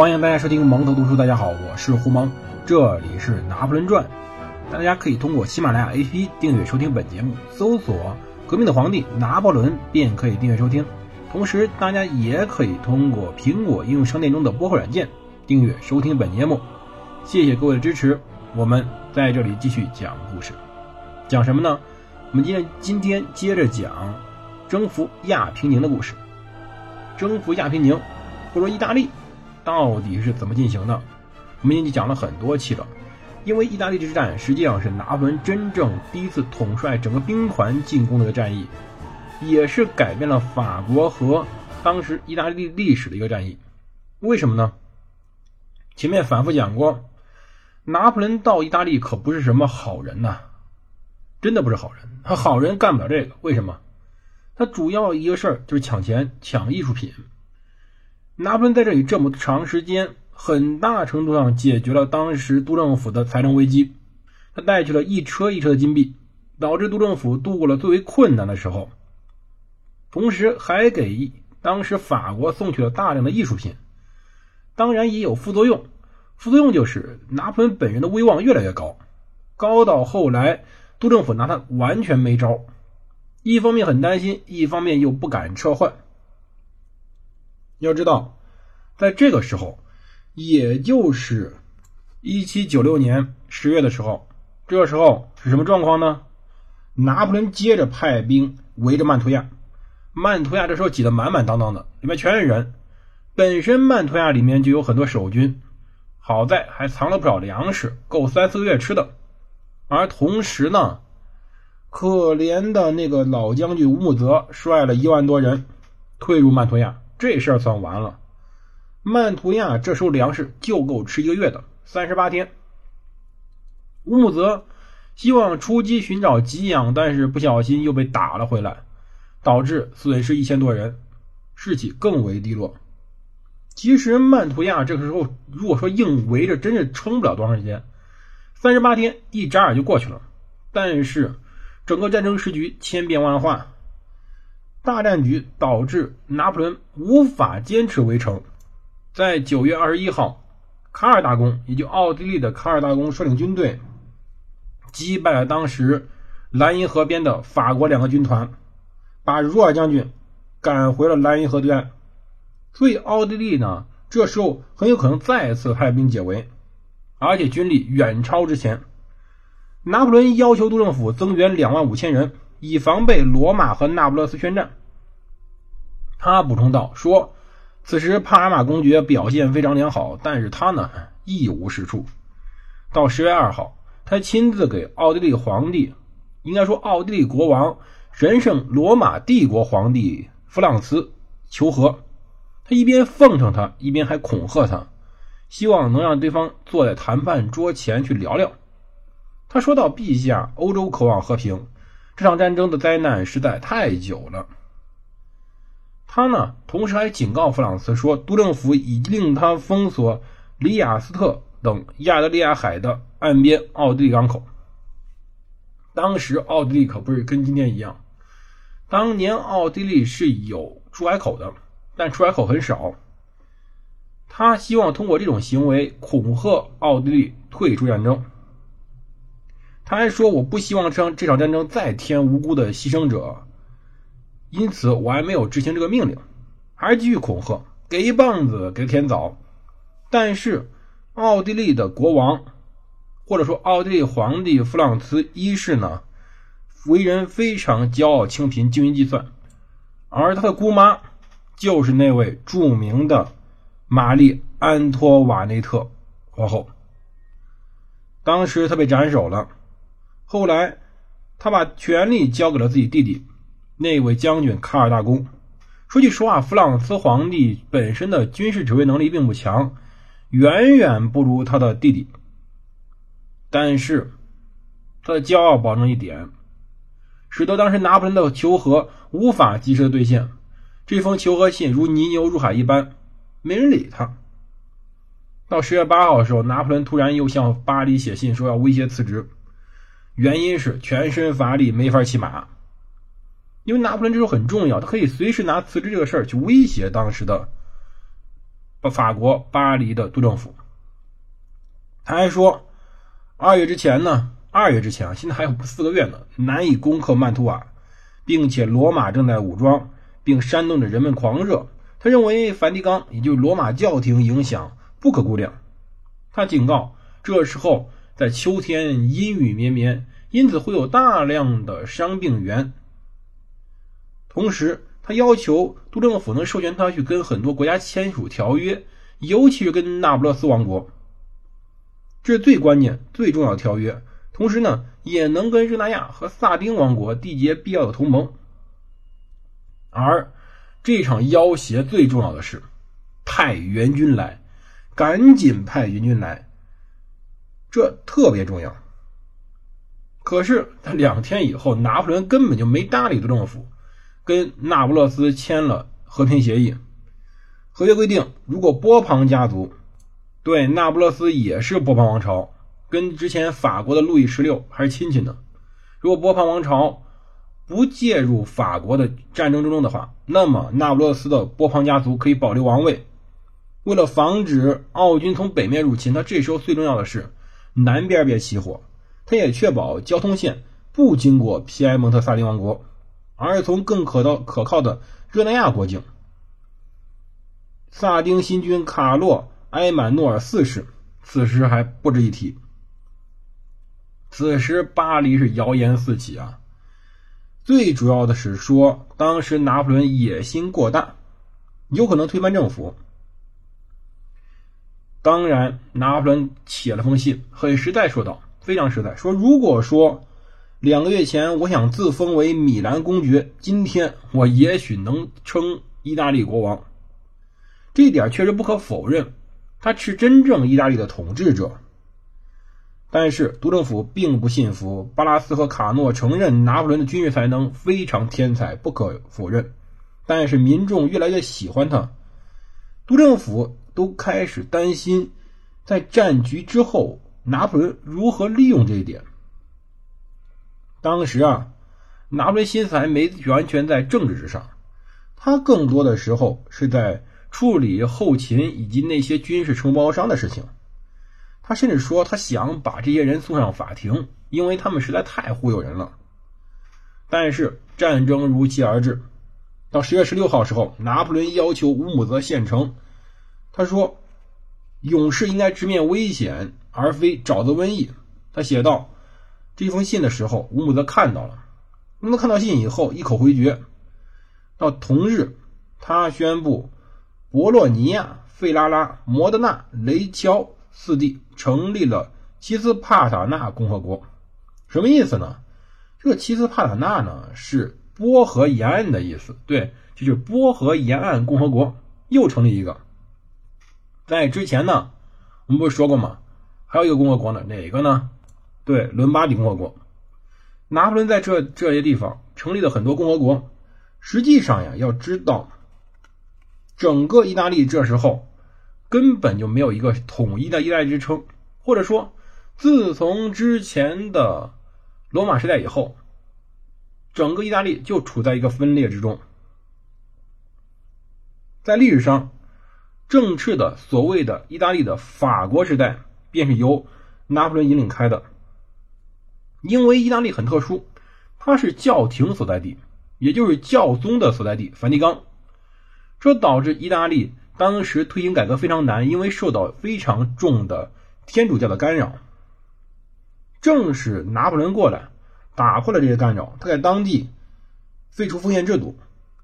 欢迎大家收听蒙头读书。大家好，我是胡蒙，这里是《拿破仑传》。大家可以通过喜马拉雅 APP 订阅收听本节目，搜索“革命的皇帝拿破仑”便可以订阅收听。同时，大家也可以通过苹果应用商店中的播客软件订阅收听本节目。谢谢各位的支持，我们在这里继续讲故事。讲什么呢？我们今天今天接着讲征服亚平宁的故事。征服亚平宁，或者说意大利，到底是怎么进行的？我们已经讲了很多期了。因为意大利之战实际上是拿破仑真正第一次统帅整个兵团进攻的一个战役，也是改变了法国和当时意大利历史的一个战役。为什么呢？前面反复讲过，拿破仑到意大利可不是什么好人呐，真的不是好人。他好人干不了这个，为什么？他主要一个事儿就是抢钱、抢艺术品。拿破仑在这里这么长时间。很大程度上解决了当时督政府的财政危机，他带去了一车一车的金币，导致督政府度过了最为困难的时候。同时，还给当时法国送去了大量的艺术品。当然，也有副作用，副作用就是拿破仑本人的威望越来越高，高到后来督政府拿他完全没招。一方面很担心，一方面又不敢撤换。要知道，在这个时候。也就是一七九六年十月的时候，这个时候是什么状况呢？拿破仑接着派兵围着曼图亚，曼图亚这时候挤得满满当当的，里面全是人。本身曼图亚里面就有很多守军，好在还藏了不少粮食，够三四个月吃的。而同时呢，可怜的那个老将军乌木泽率了一万多人退入曼图亚，这事儿算完了。曼图亚这时候粮食就够吃一个月的，三十八天。乌木泽希望出击寻找给养，但是不小心又被打了回来，导致损失一千多人，士气更为低落。其实曼图亚这个时候如果说硬围着，真是撑不了多长时间，三十八天一眨眼就过去了。但是整个战争时局千变万化，大战局导致拿破仑无法坚持围城。在九月二十一号，卡尔大公，也就奥地利的卡尔大公率领军队击败了当时莱茵河边的法国两个军团，把若尔将军赶回了莱茵河对岸。所以奥地利呢，这时候很有可能再次派兵解围，而且军力远超之前。拿破仑要求督政府增援两万五千人，以防备罗马和那不勒斯宣战。他补充道说。此时，帕尔马公爵表现非常良好，但是他呢一无是处。到十月二号，他亲自给奥地利皇帝，应该说奥地利国王、神圣罗马帝国皇帝弗朗茨求和。他一边奉承他，一边还恐吓他，希望能让对方坐在谈判桌前去聊聊。他说到：“陛下，欧洲渴望和平，这场战争的灾难实在太久了。”他呢，同时还警告弗朗茨说，督政府已令他封锁里雅斯特等亚得里亚海的岸边奥地利港口。当时奥地利可不是跟今天一样，当年奥地利是有出海口的，但出海口很少。他希望通过这种行为恐吓奥地利退出战争。他还说，我不希望这场这场战争再添无辜的牺牲者。因此，我还没有执行这个命令，还是继续恐吓，给一棒子给甜枣。但是，奥地利的国王，或者说奥地利皇帝弗朗茨一世呢，为人非常骄傲清贫，精于计算。而他的姑妈，就是那位著名的玛丽安托瓦内特皇后。当时他被斩首了，后来他把权力交给了自己弟弟。那位将军卡尔大公，说句实话，弗朗茨皇帝本身的军事指挥能力并不强，远远不如他的弟弟。但是，他的骄傲保证一点，使得当时拿破仑的求和无法及时的兑现。这封求和信如泥牛入海一般，没人理他。到十月八号的时候，拿破仑突然又向巴黎写信，说要威胁辞职，原因是全身乏力，没法骑马。因为拿破仑这时候很重要，他可以随时拿辞职这个事儿去威胁当时的法国巴黎的督政府。他还说，二月之前呢，二月之前啊，现在还有四个月呢，难以攻克曼图瓦，并且罗马正在武装，并煽动着人们狂热。他认为梵蒂冈，也就是罗马教廷影响不可估量。他警告，这时候在秋天阴雨绵绵，因此会有大量的伤病员。同时，他要求督政府能授权他去跟很多国家签署条约，尤其是跟那不勒斯王国，这是最关键、最重要的条约。同时呢，也能跟热那亚和萨丁王国缔结必要的同盟。而这场要挟最重要的是派援军来，赶紧派援军来，这特别重要。可是他两天以后，拿破仑根本就没搭理督政府。跟那不勒斯签了和平协议，合约规定，如果波旁家族对那不勒斯也是波旁王朝，跟之前法国的路易十六还是亲戚呢。如果波旁王朝不介入法国的战争之中的话，那么那不勒斯的波旁家族可以保留王位。为了防止奥军从北面入侵，他这时候最重要的是南边别起火，他也确保交通线不经过皮埃蒙特萨丁王国。而是从更可到可靠的热那亚国境。萨丁新君卡洛埃满诺尔四世此时还不值一提。此时巴黎是谣言四起啊，最主要的是说当时拿破仑野心过大，有可能推翻政府。当然，拿破仑写了封信，很实在说道，非常实在，说如果说。两个月前，我想自封为米兰公爵。今天，我也许能称意大利国王。这一点确实不可否认，他是真正意大利的统治者。但是，督政府并不信服巴拉斯和卡诺，承认拿破仑的军事才能非常天才，不可否认。但是，民众越来越喜欢他，督政府都开始担心，在战局之后，拿破仑如何利用这一点。当时啊，拿破仑心思还没完全在政治之上，他更多的时候是在处理后勤以及那些军事承包商的事情。他甚至说，他想把这些人送上法庭，因为他们实在太忽悠人了。但是战争如期而至，到十月十六号时候，拿破仑要求乌姆泽县城，他说：“勇士应该直面危险，而非沼泽瘟疫。”他写道。这封信的时候，乌姆泽看到了。乌姆泽看到信以后，一口回绝。到同日，他宣布博洛尼亚、费拉拉、摩德纳、雷乔四地成立了奇斯帕塔纳共和国。什么意思呢？这个奇斯帕塔纳呢，是波河沿岸的意思。对，就是波河沿岸共和国又成立一个。在之前呢，我们不是说过吗？还有一个共和国呢，哪个呢？对，伦巴第共和国，拿破仑在这这些地方成立了很多共和国。实际上呀，要知道，整个意大利这时候根本就没有一个统一的意大利之称，或者说，自从之前的罗马时代以后，整个意大利就处在一个分裂之中。在历史上，正式的所谓的意大利的法国时代，便是由拿破仑引领开的。因为意大利很特殊，它是教廷所在地，也就是教宗的所在地——梵蒂冈，这导致意大利当时推行改革非常难，因为受到非常重的天主教的干扰。正是拿破仑过来，打破了这些干扰。他在当地废除封建制度，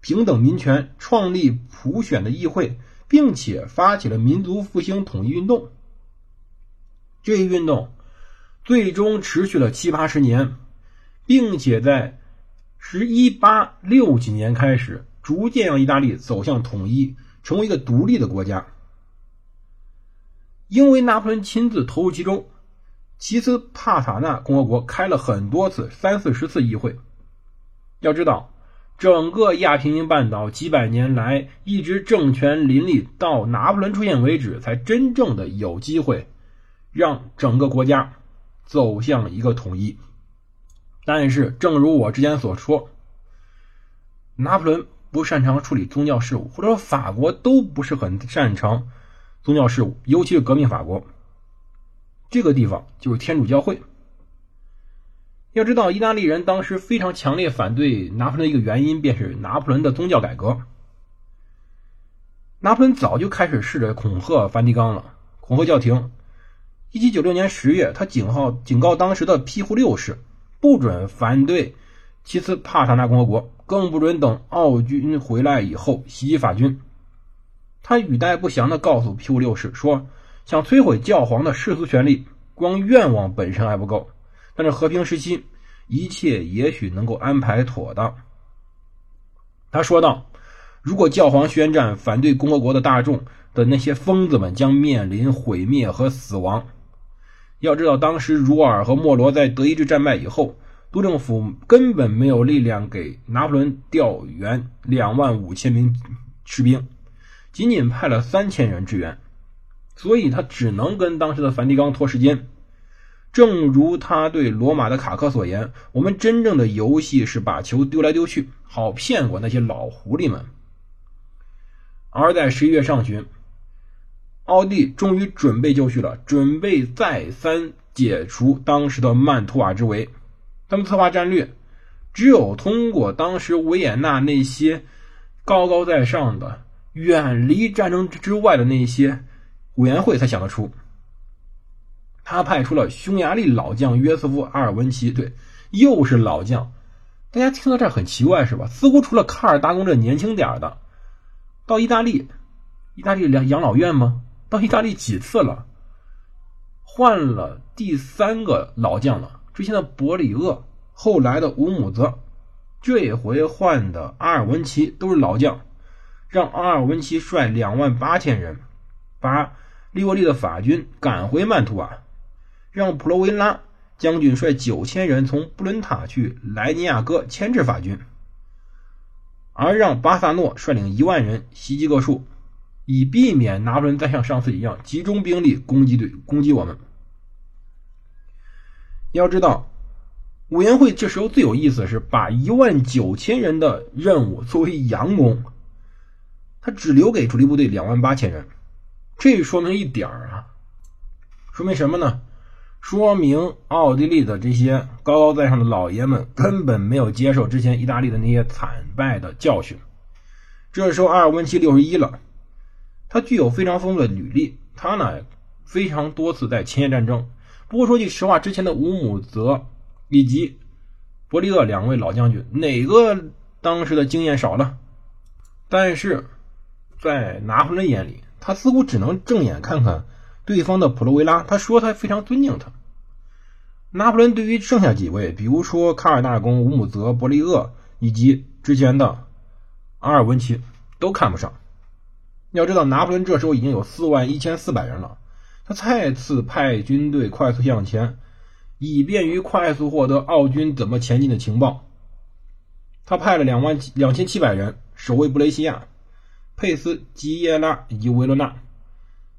平等民权，创立普选的议会，并且发起了民族复兴统一运动。这一运动。最终持续了七八十年，并且在十一八六几年开始，逐渐让意大利走向统一，成为一个独立的国家。因为拿破仑亲自投入其中，奇斯帕塔纳共和国开了很多次，三四十次议会。要知道，整个亚平宁半岛几百年来一直政权林立，到拿破仑出现为止，才真正的有机会让整个国家。走向一个统一，但是正如我之前所说，拿破仑不擅长处理宗教事务，或者说法国都不是很擅长宗教事务，尤其是革命法国。这个地方就是天主教会。要知道，意大利人当时非常强烈反对拿破仑的一个原因，便是拿破仑的宗教改革。拿破仑早就开始试着恐吓梵蒂冈了，恐吓教廷。一七九六年十月，他警号警告当时的庇护六世，不准反对其次帕萨纳共和国，更不准等奥军回来以后袭击法军。他语带不详地告诉庇护六世说：“想摧毁教皇的世俗权利，光愿望本身还不够。”但是和平时期，一切也许能够安排妥当。他说道：“如果教皇宣战，反对共和国的大众的那些疯子们将面临毁灭和死亡。要知道，当时茹尔和莫罗在德意志战败以后，督政府根本没有力量给拿破仑调援两万五千名士兵，仅仅派了三千人支援，所以他只能跟当时的梵蒂冈拖时间。”正如他对罗马的卡克所言：“我们真正的游戏是把球丢来丢去，好骗过那些老狐狸们。”而在十一月上旬，奥地终于准备就绪了，准备再三解除当时的曼图瓦之围。他们策划战略，只有通过当时维也纳那些高高在上的、远离战争之外的那些委员会才想得出。他派出了匈牙利老将约瑟夫·阿尔文奇，对，又是老将。大家听到这很奇怪是吧？似乎除了卡尔大公这年轻点的，到意大利，意大利养养老院吗？到意大利几次了？换了第三个老将了。之前的伯里厄，后来的乌姆泽，这回换的阿尔文奇都是老将。让阿尔文奇率两万八千人，把利沃利的法军赶回曼图瓦。让普罗维拉将军率九千人从布伦塔去莱尼亚哥牵制法军，而让巴萨诺率领一万人袭击各处，以避免拿破仑再像上次一样集中兵力攻击对攻击我们。要知道，委员会这时候最有意思的是把一万九千人的任务作为佯攻，他只留给主力部队两万八千人，这说明一点啊，说明什么呢？说明奥地利的这些高高在上的老爷们根本没有接受之前意大利的那些惨败的教训。这时候阿尔文奇六十一了，他具有非常丰富的履历，他呢非常多次在前线战争。不过说句实话，之前的乌姆泽以及伯利厄两位老将军，哪个当时的经验少呢？但是在拿破仑眼里，他似乎只能正眼看看。对方的普罗维拉，他说他非常尊敬他。拿破仑对于剩下几位，比如说卡尔大公、乌姆泽、伯利厄以及之前的阿尔文奇，都看不上。要知道，拿破仑这时候已经有四万一千四百人了，他再次派军队快速向前，以便于快速获得奥军怎么前进的情报。他派了两万两千七百人守卫布雷西亚、佩斯、吉耶拉以及维罗纳。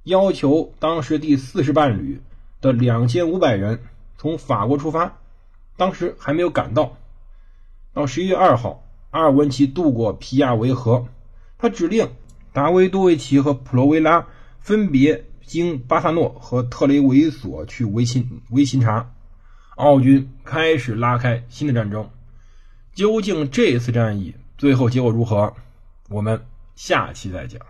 要求当时第四十伴旅的两千五百人从法国出发，当时还没有赶到。到十一月二号，阿尔文奇渡过皮亚维河，他指令达维多维奇和普罗维拉分别经巴萨诺和特雷维索去维新维新察。奥军开始拉开新的战争。究竟这次战役最后结果如何？我们下期再讲。